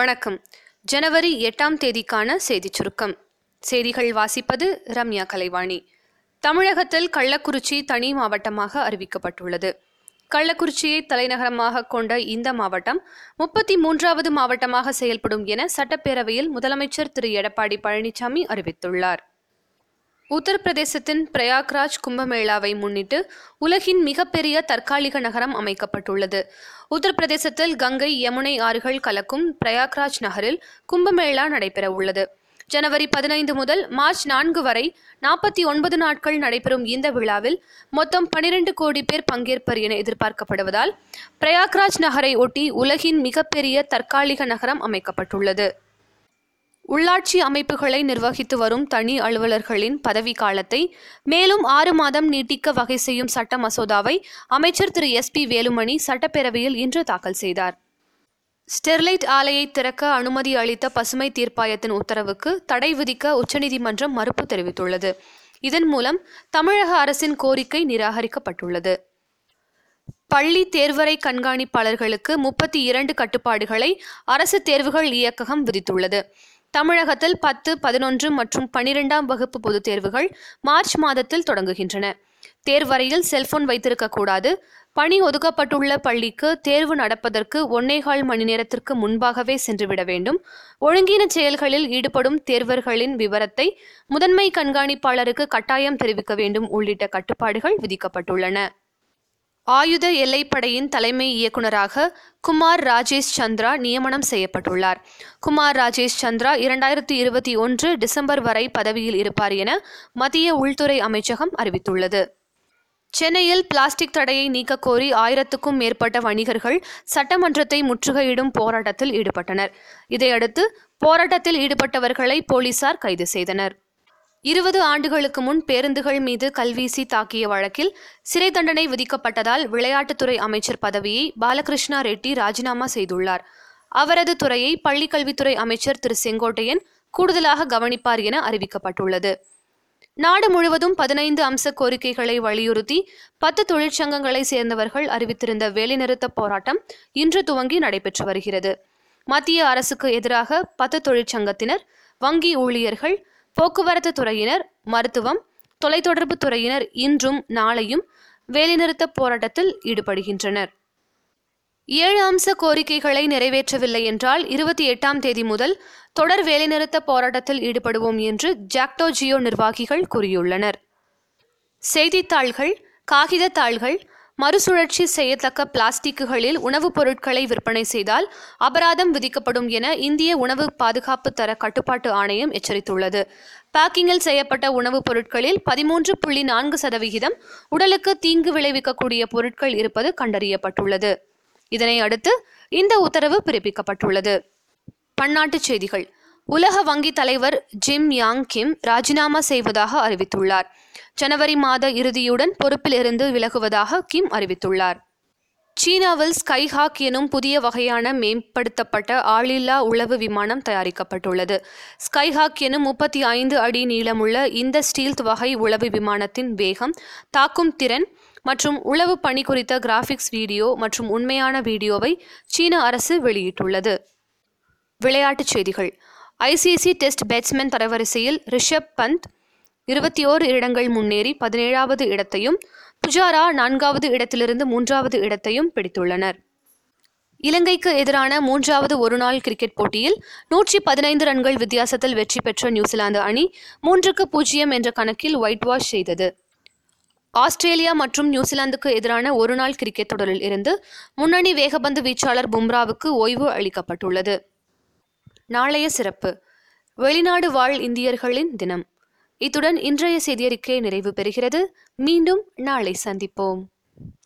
வணக்கம். ஜனவரி எட்டாம் தேதிக்கான செய்திச் சுருக்கம். செய்திகள் வாசிப்பது ரம்யா கலைவாணி. தமிழகத்தில் கள்ளக்குறிச்சி தனி மாவட்டமாக அறிவிக்கப்பட்டுள்ளது. கள்ளக்குறிச்சியை தலைநகரமாக கொண்ட இந்த மாவட்டம் முப்பத்தி மூன்றாவது மாவட்டமாக செயல்படும் என சட்டப்பேரவையில் முதலமைச்சர் திரு. எடப்பாடி பழனிசாமி அறிவித்துள்ளார். உத்தரப்பிரதேசத்தின் பிரயாக்ராஜ் கும்பமேளாவை முன்னிட்டு உலகின் மிகப்பெரிய தற்காலிக நகரம் அமைக்கப்பட்டுள்ளது. உத்தரப்பிரதேசத்தில் கங்கை யமுனை ஆறுகள் கலக்கும் பிரயாக்ராஜ் நகரில் கும்பமேளா நடைபெற உள்ளது ஜனவரி பதினைந்து முதல் மார்ச் நான்கு வரை நாற்பத்தி ஒன்பது நாட்கள் நடைபெறும் இந்த விழாவில் மொத்தம் பனிரெண்டு கோடி பேர் பங்கேற்பர் என எதிர்பார்க்கப்படுவதால் பிரயாக்ராஜ் நகரை ஒட்டி உலகின் மிகப்பெரிய தற்காலிக நகரம் அமைக்கப்பட்டுள்ளது. உள்ளாட்சி அமைப்புகளை நிர்வகித்து வரும் தனி அலுவலர்களின் பதவி காலத்தை மேலும் ஆறு மாதம் நீட்டிக்க வகை செய்யும் சட்ட மசோதாவை அமைச்சர் திரு எஸ் பி வேலுமணி சட்டப்பேரவையில் இன்று தாக்கல் செய்தார். ஸ்டெர்லைட் ஆலையை திறக்க அனுமதி அளித்த பசுமை தீர்ப்பாயத்தின் உத்தரவுக்கு தடை விதிக்க உச்சநீதிமன்றம் மறுப்பு தெரிவித்துள்ளது. இதன் மூலம் தமிழக அரசின் கோரிக்கை நிராகரிக்கப்பட்டுள்ளது. பள்ளி தேர்வறை கண்காணிப்பாளர்களுக்கு முப்பத்தி இரண்டு கட்டுப்பாடுகளை அரசு தேர்வுகள் இயக்ககம் விதித்துள்ளது. தமிழகத்தில் பத்து பதினொன்று மற்றும் பனிரெண்டாம் வகுப்பு பொதுத் தேர்வுகள் மார்ச் மாதத்தில் தொடங்குகின்றன. தேர்வறையில் செல்போன் வைத்திருக்கக்கூடாது பணி ஒதுக்கப்பட்டுள்ள பள்ளிக்கு தேர்வு நடப்பதற்கு ஒன்னேகால் மணி நேரத்திற்கு முன்பாகவே சென்றுவிட வேண்டும். ஒழுங்கீன செயல்களில் ஈடுபடும் தேர்வர்களின் விவரத்தை முதன்மை கண்காணிப்பாளருக்கு கட்டாயம் தெரிவிக்க வேண்டும் உள்ளிட்ட கட்டுப்பாடுகள் விதிக்கப்பட்டுள்ளன. ஆயுத எல்லைப்படையின் தலைமை இயக்குநராக குமார் ராஜேஷ் சந்திரா நியமனம் செய்யப்பட்டுள்ளார். குமார் ராஜேஷ் சந்திரா இரண்டாயிரத்தி இருபத்தி ஒன்று டிசம்பர் வரை பதவியில் இருப்பார் என மத்திய உள்துறை அமைச்சகம் அறிவித்துள்ளது. சென்னையில் பிளாஸ்டிக் தடையை நீக்கக்கோரி ஆயிரத்துக்கும் மேற்பட்ட வணிகர்கள் சட்டமன்றத்தை முற்றுகையிடும் போராட்டத்தில் ஈடுபட்டனர். இதையடுத்து போராட்டத்தில் ஈடுபட்டவர்களை போலீசார் கைது செய்தனர். இருபது ஆண்டுகளுக்கு முன் பேருந்துகள் மீது கல்வீசி தாக்கிய வழக்கில் சிறை தண்டனை விதிக்கப்பட்டதால் விளையாட்டுத்துறை அமைச்சர் பதவியை பாலகிருஷ்ணா ரெட்டி ராஜினாமா செய்துள்ளார். அவரது துறையை பள்ளிக்கல்வித்துறை அமைச்சர் திரு செங்கோட்டையன் கூடுதலாக கவனிப்பார் என அறிவிக்கப்பட்டுள்ளது. நாடு முழுவதும் பதினைந்து அம்ச கோரிக்கைகளை வலியுறுத்தி பத்து தொழிற்சங்கங்களை சேர்ந்தவர்கள் அறிவித்திருந்த வேலைநிறுத்த போராட்டம் இன்று துவங்கி நடைபெற்று வருகிறது. மத்திய அரசுக்கு எதிராக பத்து தொழிற்சங்கத்தினர் வங்கி ஊழியர்கள் போக்குவரத்து துறையினர் மருத்துவம் தொலைத்தொடர்பு துறையினர் இன்றும் நாளையும் வேலைநிறுத்த போராட்டத்தில் ஈடுபடுகின்றனர். ஏழு அம்ச கோரிக்கைகளை நிறைவேற்றவில்லை என்றால் இருபத்தி எட்டாம் தேதி முதல் தொடர் வேலைநிறுத்த போராட்டத்தில் ஈடுபடுவோம் என்று ஜாக்டோ ஜியோ நிர்வாகிகள் கூறியுள்ளனர். செய்தித்தாள்கள் காகித தாள்கள் மறுசுழற்சி செய்யத்தக்க பிளாஸ்டிக்குகளில் உணவுப் பொருட்களை விற்பனை செய்தால் அபராதம் விதிக்கப்படும் என இந்திய உணவு பாதுகாப்பு தர கட்டுப்பாட்டு ஆணையம் எச்சரித்துள்ளது. பேக்கிங்கில் செய்யப்பட்ட உணவுப் பொருட்களில் பதிமூன்று புள்ளி நான்கு சதவிகிதம் உடலுக்கு தீங்கு விளைவிக்கக்கூடிய பொருட்கள் இருப்பது கண்டறியப்பட்டுள்ளது. இதனை அடுத்து இந்த உத்தரவு பிறப்பிக்கப்பட்டுள்ளது. பன்னாட்டுச் செய்திகள். உலக வங்கி தலைவர் ஜிம் யாங் கிம் ராஜினாமா செய்வதாக அறிவித்துள்ளார். ஜனவரி மாத இறுதியுடன் பொறுப்பில் இருந்து விலகுவதாக கிம் அறிவித்துள்ளார். சீனாவில் ஸ்கைஹாக் எனும் புதிய வகையான மேம்படுத்தப்பட்ட ஆளில்லா உளவு விமானம் தயாரிக்கப்பட்டுள்ளது. ஸ்கைஹாக் எனும் முப்பத்தி ஐந்து அடி நீளமுள்ள இந்த ஸ்டீல்த் வகை உளவு விமானத்தின் வேகம் தாக்கும் திறன் மற்றும் உளவு பணி குறித்த கிராஃபிக்ஸ் வீடியோ மற்றும் உண்மையான வீடியோவை சீன அரசு வெளியிட்டுள்ளது. விளையாட்டுச் செய்திகள். ஐசிசி டெஸ்ட் பேட்ஸ்மேன் தரவரிசையில் ரிஷப் பந்த் இருபத்தி ஓரு இடங்கள் முன்னேறி பதினேழாவது இடத்தையும் புஜாரா நான்காவது இடத்திலிருந்து மூன்றாவது இடத்தையும் பிடித்துள்ளனர். இலங்கைக்கு எதிரான மூன்றாவது ஒருநாள் கிரிக்கெட் போட்டியில் நூற்றி பதினைந்து ரன்கள் வித்தியாசத்தில் வெற்றி பெற்ற நியூசிலாந்து அணி மூன்றுக்கு பூஜ்ஜியம் என்ற கணக்கில் ஒயிட் வாஷ் செய்தது. ஆஸ்திரேலியா மற்றும் நியூசிலாந்துக்கு எதிரான ஒருநாள் கிரிக்கெட் தொடரில் இருந்து முன்னணி வேகபந்து வீச்சாளர் பும்ராவுக்கு ஓய்வு அளிக்கப்பட்டுள்ளது. நாளைய சிறப்பு. வெளிநாடு வாழ் இந்தியர்களின் தினம். இத்துடன் இன்றைய செய்தியறிக்கை நிறைவு பெறுகிறது. மீண்டும் நாளை சந்திப்போம்.